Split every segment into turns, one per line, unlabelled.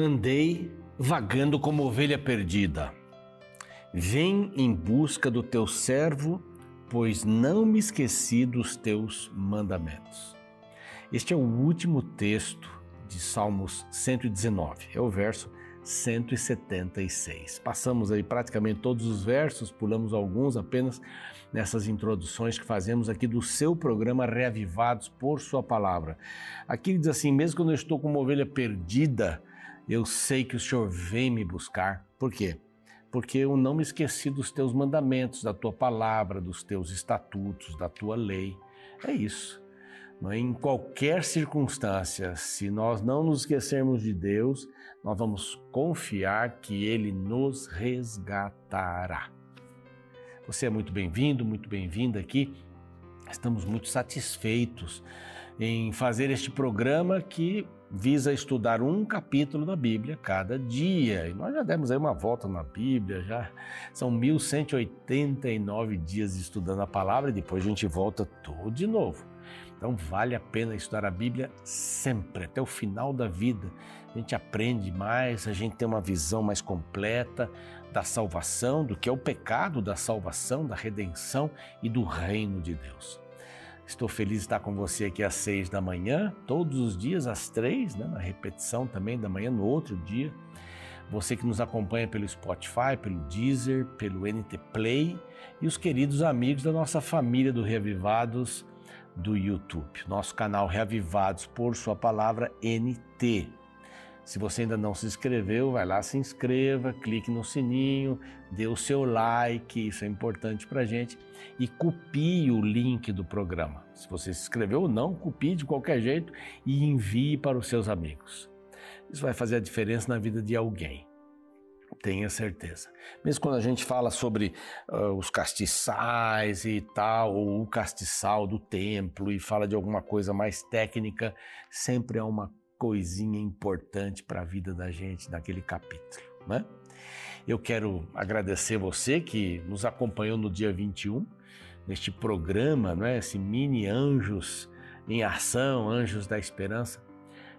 Andei vagando como ovelha perdida. Vem em busca do teu servo, pois não me esqueci dos teus mandamentos. Este é o último texto de Salmos 119, é o verso 176. Passamos aí praticamente todos os versos, pulamos alguns apenas nessas introduções que fazemos aqui do seu programa Reavivados por Sua Palavra. Aqui diz assim: mesmo quando eu estou como uma ovelha perdida, eu sei que o Senhor vem me buscar. Por quê? Porque eu não me esqueci dos teus mandamentos, da tua palavra, dos teus estatutos, da tua lei. É isso. Em qualquer circunstância, se nós não nos esquecermos de Deus, nós vamos confiar que Ele nos resgatará. Você é muito bem-vindo, muito bem-vinda aqui. Estamos muito satisfeitos em fazer este programa que visa estudar um capítulo da Bíblia cada dia. E nós já demos aí uma volta na Bíblia, já são 1189 dias estudando a palavra e depois a gente volta tudo de novo. Então vale a pena estudar a Bíblia sempre, até o final da vida. A gente aprende mais, a gente tem uma visão mais completa da salvação, do que é o pecado, da salvação, da redenção e do reino de Deus. Estou feliz de estar com você aqui às seis da manhã, todos os dias às três, né, na repetição também da manhã, no outro dia. Você que nos acompanha pelo Spotify, pelo Deezer, pelo NT Play e os queridos amigos da nossa família do Reavivados do YouTube. Nosso canal Reavivados por Sua Palavra NT. Se você ainda não se inscreveu, vai lá, se inscreva, clique no sininho, dê o seu like, isso é importante para gente, e copie o link do programa. Se você se inscreveu ou não, copie de qualquer jeito e envie para os seus amigos. Isso vai fazer a diferença na vida de alguém. Tenha certeza. Mesmo quando a gente fala sobre uh, os castiçais e tal, ou o castiçal do templo, e fala de alguma coisa mais técnica, sempre é uma coisinha importante para a vida da gente naquele capítulo, né? Eu quero agradecer você que nos acompanhou no dia 21, neste programa, não é? Esse mini Anjos em Ação, Anjos da Esperança,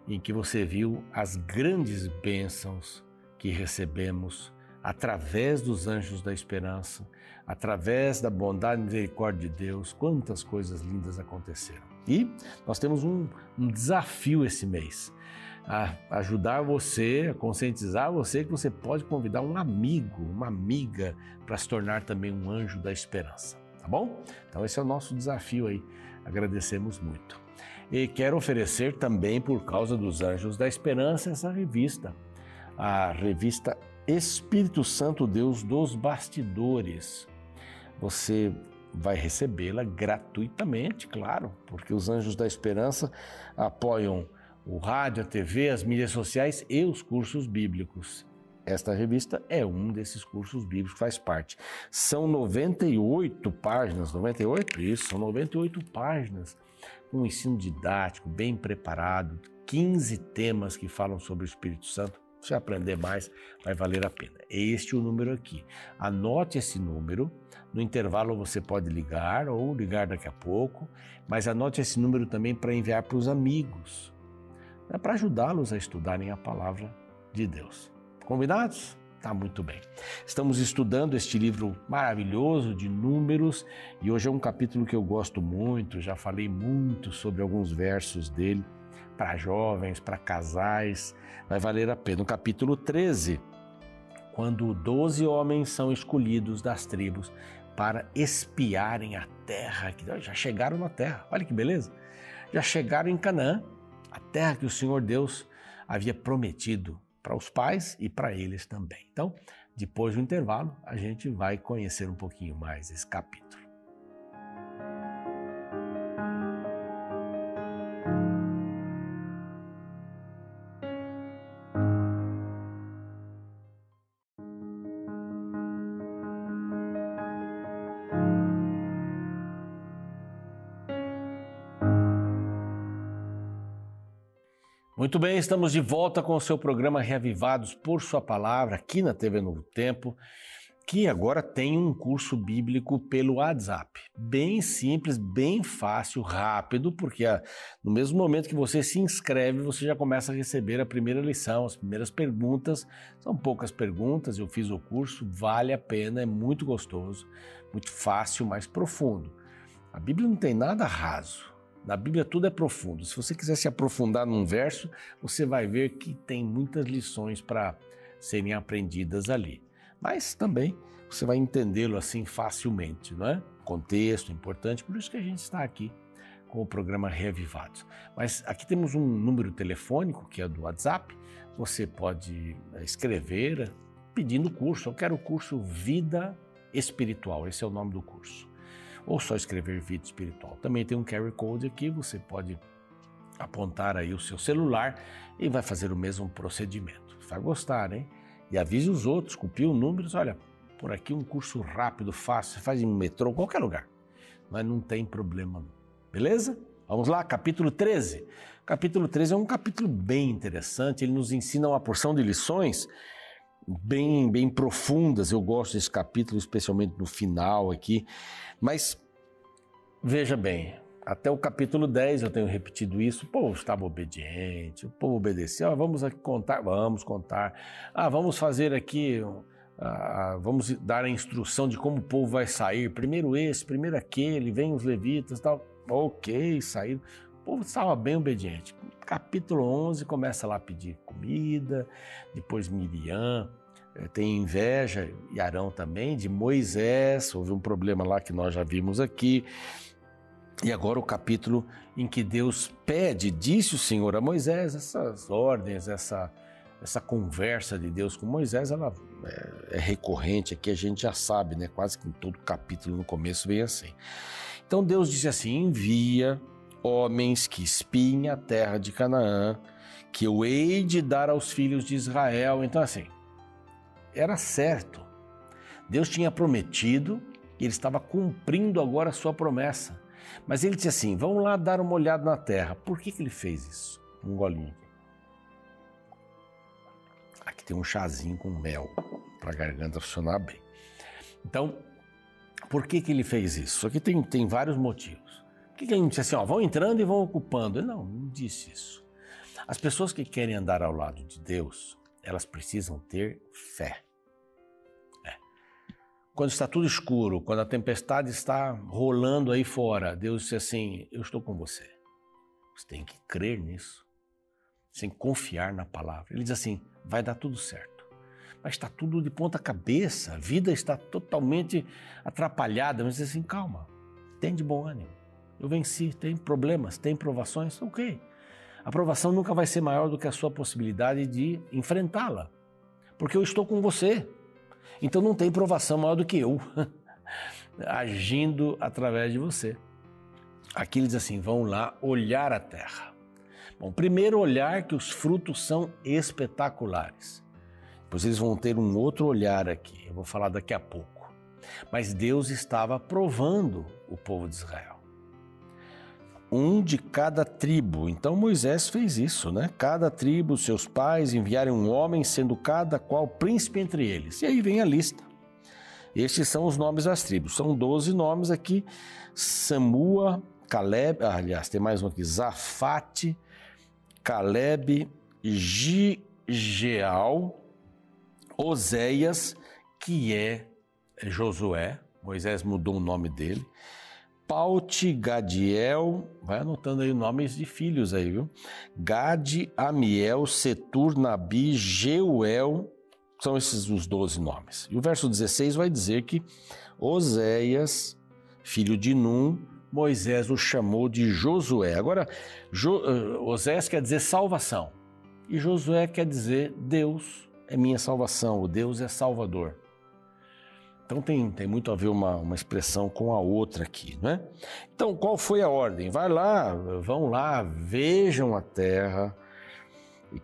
em que você viu as grandes bênçãos que recebemos através dos anjos da esperança, através da bondade e misericórdia de Deus, quantas coisas lindas aconteceram. E nós temos um, um desafio esse mês, a ajudar você, a conscientizar você que você pode convidar um amigo, uma amiga para se tornar também um anjo da esperança, tá bom? Então esse é o nosso desafio aí. Agradecemos muito. E quero oferecer também, por causa dos Anjos da Esperança, essa revista, a revista Espírito Santo Deus dos Bastidores. Você vai recebê-la gratuitamente, claro, porque os Anjos da Esperança apoiam o rádio, a TV, as mídias sociais e os cursos bíblicos. Esta revista é um desses cursos bíblicos que faz parte. São 98 páginas, 98? Isso, são 98 páginas, um ensino didático bem preparado, 15 temas que falam sobre o Espírito Santo você aprender mais, vai valer a pena. Este é o número aqui. Anote esse número. No intervalo você pode ligar ou ligar daqui a pouco, mas anote esse número também para enviar para os amigos, né, para ajudá-los a estudarem a palavra de Deus. Combinados? Tá muito bem. Estamos estudando este livro maravilhoso de números e hoje é um capítulo que eu gosto muito, já falei muito sobre alguns versos dele para jovens, para casais, vai valer a pena. No capítulo 13, quando doze homens são escolhidos das tribos para espiarem a terra, que já chegaram na terra, olha que beleza, já chegaram em Canaã, a terra que o Senhor Deus havia prometido para os pais e para eles também. Então, depois do intervalo, a gente vai conhecer um pouquinho mais esse capítulo. Muito bem, estamos de volta com o seu programa Reavivados por Sua Palavra, aqui na TV Novo Tempo. Aqui agora tem um curso bíblico pelo WhatsApp. Bem simples, bem fácil, rápido, porque ah, no mesmo momento que você se inscreve, você já começa a receber a primeira lição, as primeiras perguntas. São poucas perguntas, eu fiz o curso, vale a pena, é muito gostoso, muito fácil, mais profundo. A Bíblia não tem nada raso. Na Bíblia tudo é profundo. Se você quiser se aprofundar num verso, você vai ver que tem muitas lições para serem aprendidas ali. Mas também você vai entendê-lo assim facilmente, não é? Contexto importante, por isso que a gente está aqui com o programa Reavivados. Mas aqui temos um número telefônico que é do WhatsApp. Você pode eh, escrever pedindo o curso. Eu quero o curso Vida Espiritual. Esse é o nome do curso ou só escrever vida espiritual. Também tem um QR Code aqui, você pode apontar aí o seu celular e vai fazer o mesmo procedimento. Vai gostar, hein? E avise os outros, copie os números, olha, por aqui um curso rápido, fácil, faz em metrô, qualquer lugar. Mas não tem problema, beleza? Vamos lá, capítulo 13. Capítulo 13 é um capítulo bem interessante, ele nos ensina uma porção de lições bem, bem profundas. Eu gosto desse capítulo, especialmente no final aqui. Mas veja bem, até o capítulo 10 eu tenho repetido isso. O povo estava obediente, o povo obedeceu. Ah, vamos contar, vamos contar. Ah, vamos fazer aqui, ah, vamos dar a instrução de como o povo vai sair. Primeiro esse, primeiro aquele, vem os levitas tal. Ok, saíram. O povo estava bem obediente. Capítulo 11 começa lá a pedir comida, depois Miriam tem inveja, e Arão também, de Moisés, houve um problema lá que nós já vimos aqui. E agora o capítulo em que Deus pede, disse o Senhor a Moisés, essas ordens, essa, essa conversa de Deus com Moisés, ela é, é recorrente aqui, a gente já sabe, né? Quase que em todo capítulo no começo vem assim. Então Deus disse assim: envia homens que espiem a terra de Canaã, que eu hei de dar aos filhos de Israel. Então, assim, era certo. Deus tinha prometido e ele estava cumprindo agora a sua promessa. Mas ele disse assim: vamos lá dar uma olhada na terra. Por que, que ele fez isso? Um golinho. Aqui tem um chazinho com mel para a garganta funcionar bem. Então, por que, que ele fez isso? Aqui tem, tem vários motivos. Por que, que ele não disse assim, ó, vão entrando e vão ocupando? Ele não, não disse isso. As pessoas que querem andar ao lado de Deus, elas precisam ter fé. É. Quando está tudo escuro, quando a tempestade está rolando aí fora, Deus diz assim: Eu estou com você. Você tem que crer nisso. Tem que confiar na palavra. Ele diz assim: vai dar tudo certo. Mas está tudo de ponta cabeça, a vida está totalmente atrapalhada. Mas diz assim: calma, tem de bom ânimo. Eu venci, tem problemas, tem provações, ok. A provação nunca vai ser maior do que a sua possibilidade de enfrentá-la, porque eu estou com você. Então não tem provação maior do que eu agindo através de você. Aqui ele diz assim: vão lá olhar a terra. Bom, primeiro olhar que os frutos são espetaculares. Depois eles vão ter um outro olhar aqui, eu vou falar daqui a pouco. Mas Deus estava provando o povo de Israel um de cada tribo. Então Moisés fez isso, né? Cada tribo, seus pais enviaram um homem, sendo cada qual príncipe entre eles. E aí vem a lista. Estes são os nomes das tribos. São 12 nomes aqui: Samua, Caleb, ah, aliás, tem mais um aqui: Zafate, Caleb, Gigeal, Oséias, que é Josué. Moisés mudou o nome dele. Paute, Gadiel, vai anotando aí nomes de filhos aí, viu? Gade, Amiel, Setur, Nabi, Jeuel, são esses os 12 nomes. E o verso 16 vai dizer que Oséias, filho de Num, Moisés o chamou de Josué. Agora, jo, uh, Oséias quer dizer salvação e Josué quer dizer Deus é minha salvação, o Deus é salvador. Então tem, tem muito a ver uma, uma expressão com a outra aqui, né? Então, qual foi a ordem? Vai lá, vão lá, vejam a terra,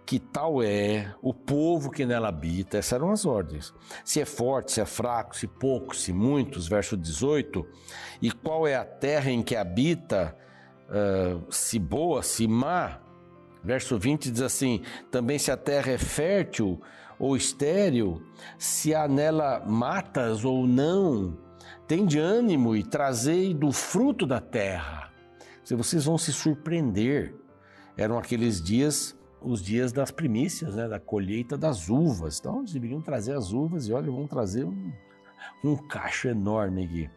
que tal é o povo que nela habita. Essas eram as ordens. Se é forte, se é fraco, se pouco, se muitos, verso 18. E qual é a terra em que habita, uh, se boa, se má. Verso 20 diz assim: também se a terra é fértil ou estéril, se há nela matas ou não, tende ânimo e trazei do fruto da terra. Vocês vão se surpreender. Eram aqueles dias, os dias das primícias, né, da colheita das uvas. Então, eles deveriam trazer as uvas e olha, vão trazer um, um cacho enorme aqui.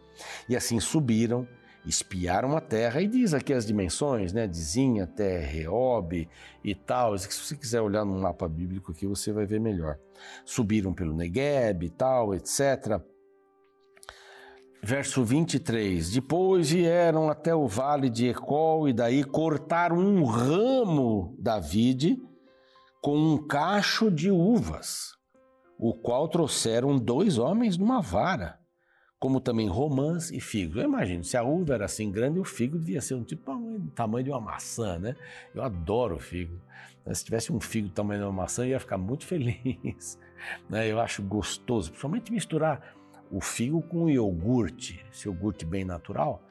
E assim subiram espiaram a terra e diz aqui as dimensões, né? Dizinha até Reob e tal. Se você quiser olhar no mapa bíblico aqui, você vai ver melhor. Subiram pelo Negueb e tal, etc. Verso 23: Depois vieram até o vale de Ecol e daí cortaram um ramo da vide com um cacho de uvas, o qual trouxeram dois homens numa vara como também romãs e figos. Eu imagino, se a uva era assim grande, o figo devia ser um tipo tamanho de uma maçã, né? Eu adoro figo. Se tivesse um figo do tamanho de uma maçã, eu ia ficar muito feliz. Né? Eu acho gostoso, principalmente misturar o figo com o iogurte, esse iogurte bem natural.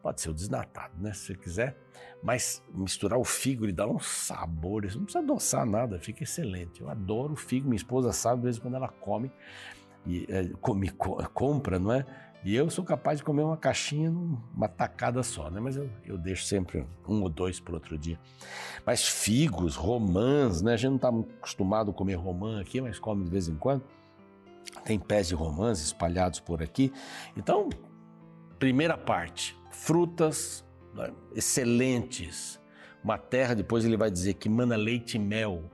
Pode ser o desnatado, né? Se você quiser. Mas misturar o figo, ele dá um sabor. Isso não precisa adoçar nada, fica excelente. Eu adoro o figo. Minha esposa sabe, de vez em quando ela come e é, come, compra, não é? E eu sou capaz de comer uma caixinha numa tacada só, né? Mas eu, eu deixo sempre um ou dois para outro dia. Mas figos, romãs, né? A gente não está acostumado a comer romã aqui, mas come de vez em quando. Tem pés de romãs espalhados por aqui. Então, primeira parte, frutas né? excelentes. Uma terra, depois ele vai dizer que mana leite e mel.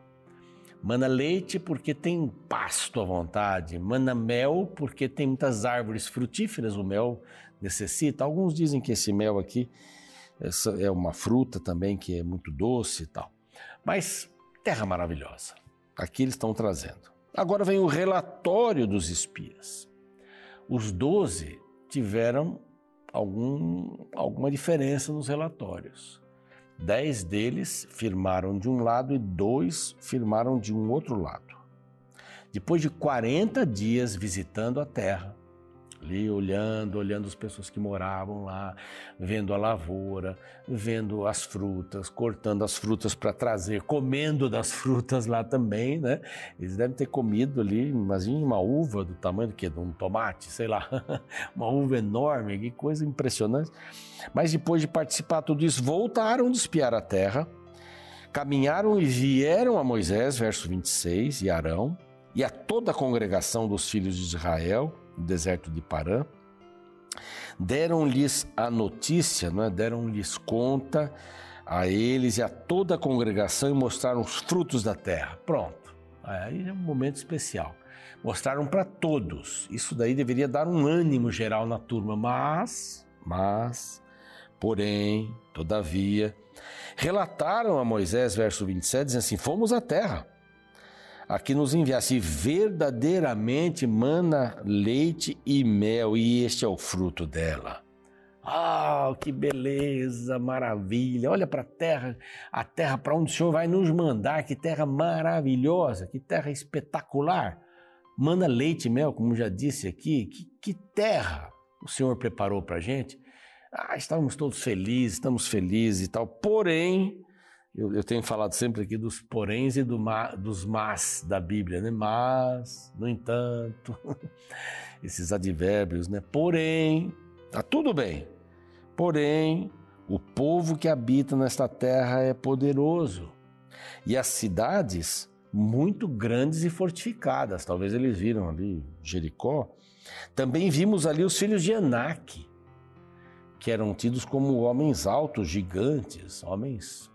Mana leite porque tem pasto à vontade, mana mel porque tem muitas árvores frutíferas, o mel necessita. Alguns dizem que esse mel aqui é uma fruta também que é muito doce e tal. Mas terra maravilhosa. Aqui eles estão trazendo. Agora vem o relatório dos espias. Os doze tiveram algum, alguma diferença nos relatórios. Dez deles firmaram de um lado e dois firmaram de um outro lado. Depois de 40 dias visitando a terra, ali olhando, olhando as pessoas que moravam lá, vendo a lavoura, vendo as frutas, cortando as frutas para trazer, comendo das frutas lá também, né? Eles devem ter comido ali, imagine uma uva do tamanho do que? De um tomate, sei lá, uma uva enorme, que coisa impressionante. Mas depois de participar tudo isso, voltaram de espiar a terra, caminharam e vieram a Moisés, verso 26, e Arão, e a toda a congregação dos filhos de Israel, no deserto de Parã, deram-lhes a notícia, é? deram-lhes conta a eles e a toda a congregação e mostraram os frutos da terra. Pronto, aí é um momento especial. Mostraram para todos. Isso daí deveria dar um ânimo geral na turma, mas, mas, porém, todavia, relataram a Moisés, verso 27, dizendo assim: Fomos à terra a que nos enviasse verdadeiramente mana leite e mel, e este é o fruto dela. Ah, que beleza, maravilha! Olha para a terra, a terra para onde o Senhor vai nos mandar, que terra maravilhosa, que terra espetacular. Mana leite e mel, como já disse aqui, que, que terra o Senhor preparou para a gente. Ah, estávamos todos felizes, estamos felizes e tal. Porém, eu, eu, tenho falado sempre aqui dos poréns e do ma, dos mas da Bíblia, né? Mas, no entanto, esses advérbios, né? Porém, tá tudo bem. Porém, o povo que habita nesta terra é poderoso e as cidades muito grandes e fortificadas. Talvez eles viram ali Jericó. Também vimos ali os filhos de Anak, que eram tidos como homens altos, gigantes, homens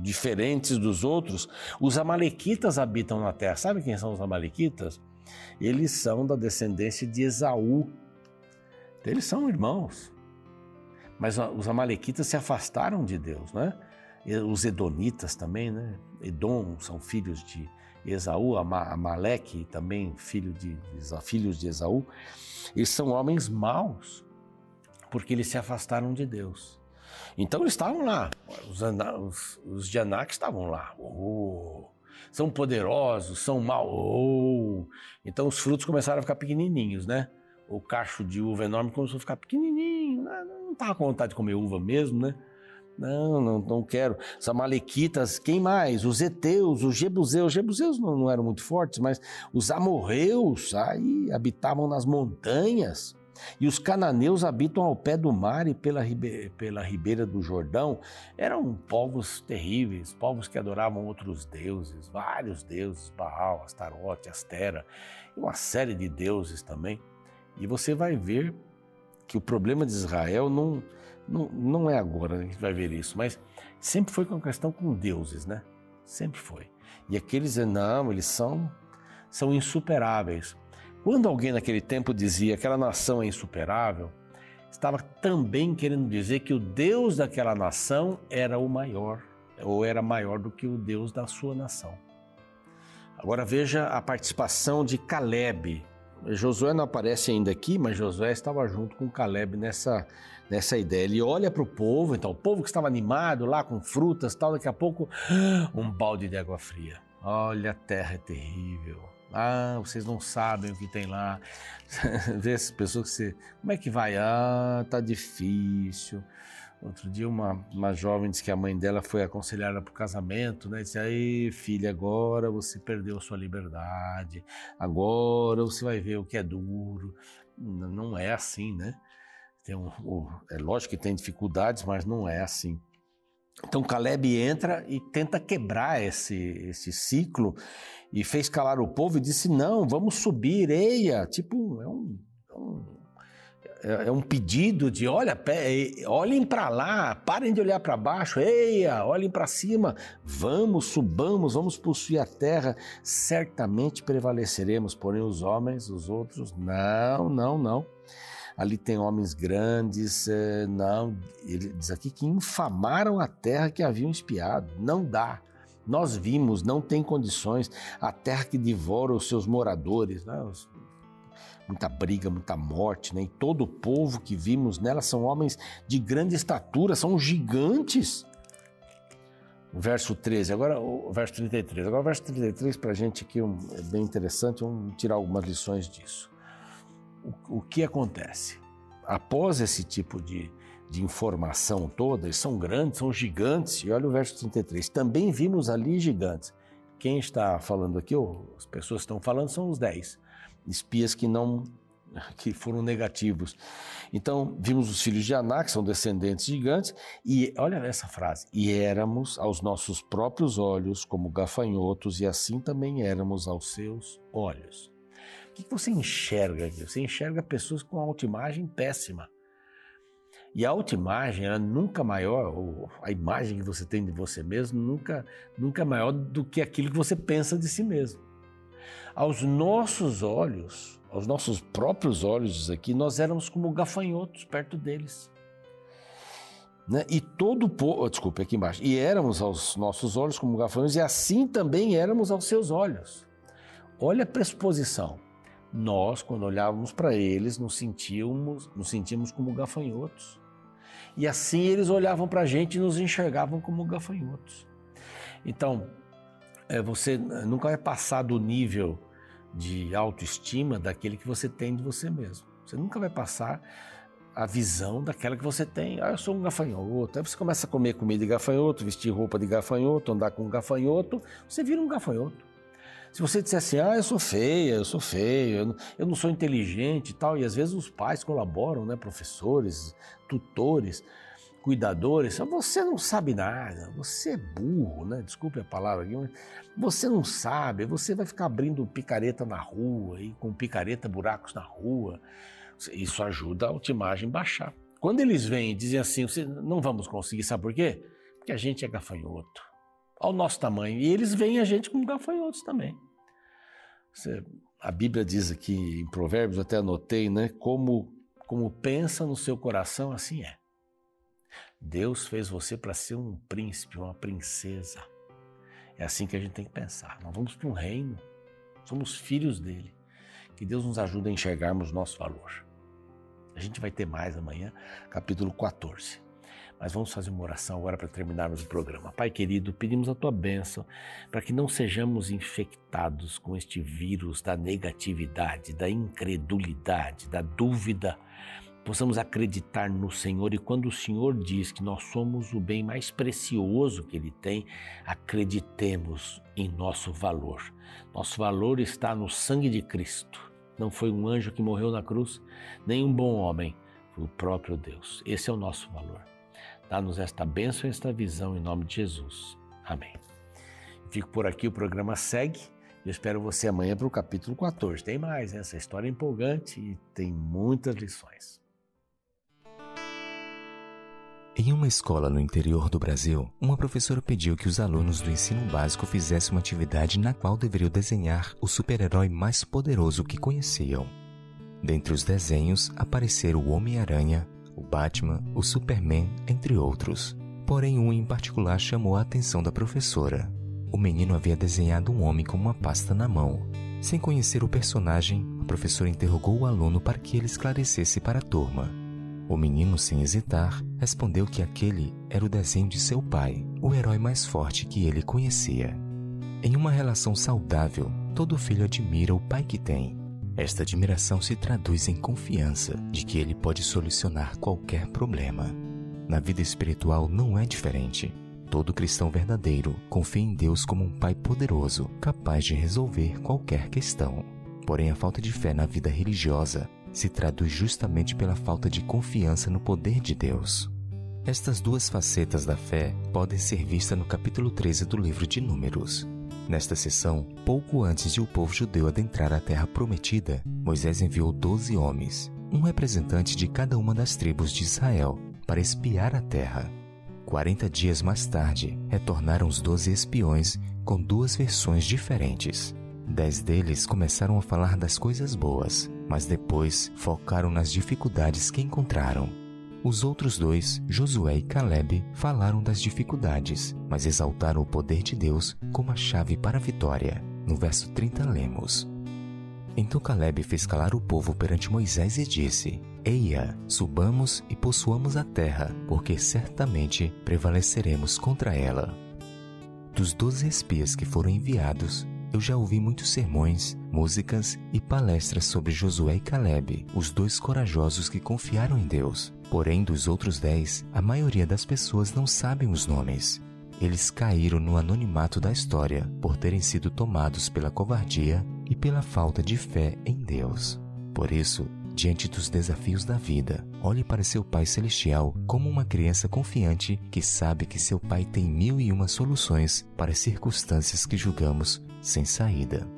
diferentes dos outros, os amalequitas habitam na terra. Sabe quem são os amalequitas? Eles são da descendência de Esaú. Eles são irmãos. Mas os amalequitas se afastaram de Deus, né? Os edonitas também, né? Edom são filhos de Esaú, Amaleque também filho de, filhos de Esaú. Eles são homens maus, porque eles se afastaram de Deus. Então eles estavam lá, os, os, os de Anak estavam lá. Oh, são poderosos, são mal. Oh. Então os frutos começaram a ficar pequenininhos, né? O cacho de uva enorme começou a ficar pequenininho, não estava com vontade de comer uva mesmo, né? Não, não, não quero. Os amalequitas, quem mais? Os heteus, os jebuseus. Os jebuseus não, não eram muito fortes, mas os amorreus aí habitavam nas montanhas. E os cananeus habitam ao pé do mar e pela, ribe pela ribeira do Jordão. Eram povos terríveis, povos que adoravam outros deuses, vários deuses, Baal, Astarote, Astera, e uma série de deuses também. E você vai ver que o problema de Israel não, não, não é agora a gente vai ver isso, mas sempre foi com questão com deuses, né? Sempre foi. E aqueles, não, eles são, são insuperáveis. Quando alguém naquele tempo dizia aquela nação é insuperável, estava também querendo dizer que o Deus daquela nação era o maior, ou era maior do que o Deus da sua nação. Agora veja a participação de Caleb. Josué não aparece ainda aqui, mas Josué estava junto com Caleb nessa, nessa ideia. Ele olha para o povo, então o povo que estava animado lá com frutas tal, daqui a pouco um balde de água fria. Olha, a terra é terrível. Ah, vocês não sabem o que tem lá. Vê essas pessoas que você. Como é que vai? Ah, tá difícil. Outro dia uma, uma jovem disse que a mãe dela foi aconselhar ela para o casamento, né? Disse, aí filha, agora você perdeu sua liberdade, agora você vai ver o que é duro. Não é assim, né? Tem um, é lógico que tem dificuldades, mas não é assim. Então Caleb entra e tenta quebrar esse, esse ciclo e fez calar o povo e disse: Não, vamos subir, eia. Tipo, é um, é um, é, é um pedido de: olha, olhem para lá, parem de olhar para baixo, eia, olhem para cima, vamos, subamos, vamos possuir a terra, certamente prevaleceremos. Porém, os homens, os outros, não, não, não ali tem homens grandes, é, não, ele diz aqui que infamaram a terra que haviam espiado, não dá. Nós vimos, não tem condições, a terra que devora os seus moradores, né? muita briga, muita morte, né? e todo o povo que vimos nela são homens de grande estatura, são gigantes. Verso 13, agora o verso 33. Agora o verso 33 para a gente aqui é bem interessante, vamos tirar algumas lições disso o, que acontece? Após esse tipo de, de informação toda, eles são grandes, são gigantes, e olha o verso 33, também vimos ali gigantes. Quem está falando aqui, ou as pessoas que estão falando, são os dez espias que não que foram negativos. Então, vimos os filhos de Aná, que são descendentes gigantes, e olha essa frase: e éramos aos nossos próprios olhos como gafanhotos, e assim também éramos aos seus olhos. O que você enxerga aqui? Você enxerga pessoas com autoimagem péssima. E a autoimagem, ela nunca maior, ou a imagem que você tem de você mesmo, nunca, nunca é maior do que aquilo que você pensa de si mesmo. Aos nossos olhos, aos nossos próprios olhos, aqui, nós éramos como gafanhotos perto deles. Né? E todo o povo, desculpe, aqui embaixo, e éramos aos nossos olhos como gafanhotos, e assim também éramos aos seus olhos. Olha a pressuposição nós, quando olhávamos para eles, nos sentíamos, nos sentíamos como gafanhotos. E assim eles olhavam para a gente e nos enxergavam como gafanhotos. Então, é, você nunca vai passar do nível de autoestima daquele que você tem de você mesmo. Você nunca vai passar a visão daquela que você tem. Ah, eu sou um gafanhoto. Aí você começa a comer comida de gafanhoto, vestir roupa de gafanhoto, andar com um gafanhoto, você vira um gafanhoto. Se você disser assim, ah, eu sou feia, eu sou feio, eu não, eu não sou inteligente e tal, e às vezes os pais colaboram, né, professores, tutores, cuidadores, você não sabe nada, você é burro, né? Desculpe a palavra aqui, mas você não sabe, você vai ficar abrindo picareta na rua e com picareta buracos na rua. Isso ajuda a autoimagem baixar. Quando eles vêm e dizem assim, não vamos conseguir, sabe por quê? Porque a gente é gafanhoto ao nosso tamanho. E eles veem a gente como gafanhotos também. A Bíblia diz aqui em Provérbios, até anotei, né? Como, como pensa no seu coração, assim é. Deus fez você para ser um príncipe, uma princesa. É assim que a gente tem que pensar. Nós vamos para um reino, somos filhos dele. Que Deus nos ajude a enxergarmos nosso valor. A gente vai ter mais amanhã, capítulo 14. Mas vamos fazer uma oração agora para terminarmos o programa. Pai querido, pedimos a tua bênção para que não sejamos infectados com este vírus da negatividade, da incredulidade, da dúvida, possamos acreditar no Senhor e quando o Senhor diz que nós somos o bem mais precioso que Ele tem, acreditemos em nosso valor. Nosso valor está no sangue de Cristo. Não foi um anjo que morreu na cruz, nem um bom homem, foi o próprio Deus. Esse é o nosso valor. Dá-nos esta bênção e esta visão em nome de Jesus. Amém. Fico por aqui, o programa segue. Eu espero você amanhã para o capítulo 14. Tem mais, essa história é empolgante e tem muitas lições.
Em uma escola no interior do Brasil, uma professora pediu que os alunos do ensino básico fizessem uma atividade na qual deveriam desenhar o super-herói mais poderoso que conheciam. Dentre os desenhos apareceram o Homem-Aranha, o Batman, o Superman, entre outros. Porém, um em particular chamou a atenção da professora. O menino havia desenhado um homem com uma pasta na mão. Sem conhecer o personagem, a professora interrogou o aluno para que ele esclarecesse para a turma. O menino, sem hesitar, respondeu que aquele era o desenho de seu pai, o herói mais forte que ele conhecia. Em uma relação saudável, todo filho admira o pai que tem. Esta admiração se traduz em confiança de que ele pode solucionar qualquer problema. Na vida espiritual não é diferente. Todo cristão verdadeiro confia em Deus como um Pai poderoso, capaz de resolver qualquer questão. Porém, a falta de fé na vida religiosa se traduz justamente pela falta de confiança no poder de Deus. Estas duas facetas da fé podem ser vistas no capítulo 13 do livro de Números. Nesta sessão, pouco antes de o povo judeu adentrar a terra prometida, Moisés enviou doze homens, um representante de cada uma das tribos de Israel, para espiar a terra. Quarenta dias mais tarde, retornaram os doze espiões com duas versões diferentes. Dez deles começaram a falar das coisas boas, mas depois focaram nas dificuldades que encontraram. Os outros dois, Josué e Caleb, falaram das dificuldades, mas exaltaram o poder de Deus como a chave para a vitória. No verso 30 lemos: Então Caleb fez calar o povo perante Moisés e disse: Eia, subamos e possuamos a terra, porque certamente prevaleceremos contra ela. Dos doze espias que foram enviados, eu já ouvi muitos sermões, músicas e palestras sobre Josué e Caleb, os dois corajosos que confiaram em Deus. Porém, dos outros dez, a maioria das pessoas não sabem os nomes. Eles caíram no anonimato da história por terem sido tomados pela covardia e pela falta de fé em Deus. Por isso, diante dos desafios da vida, olhe para seu Pai Celestial como uma criança confiante que sabe que seu Pai tem mil e uma soluções para as circunstâncias que julgamos sem saída.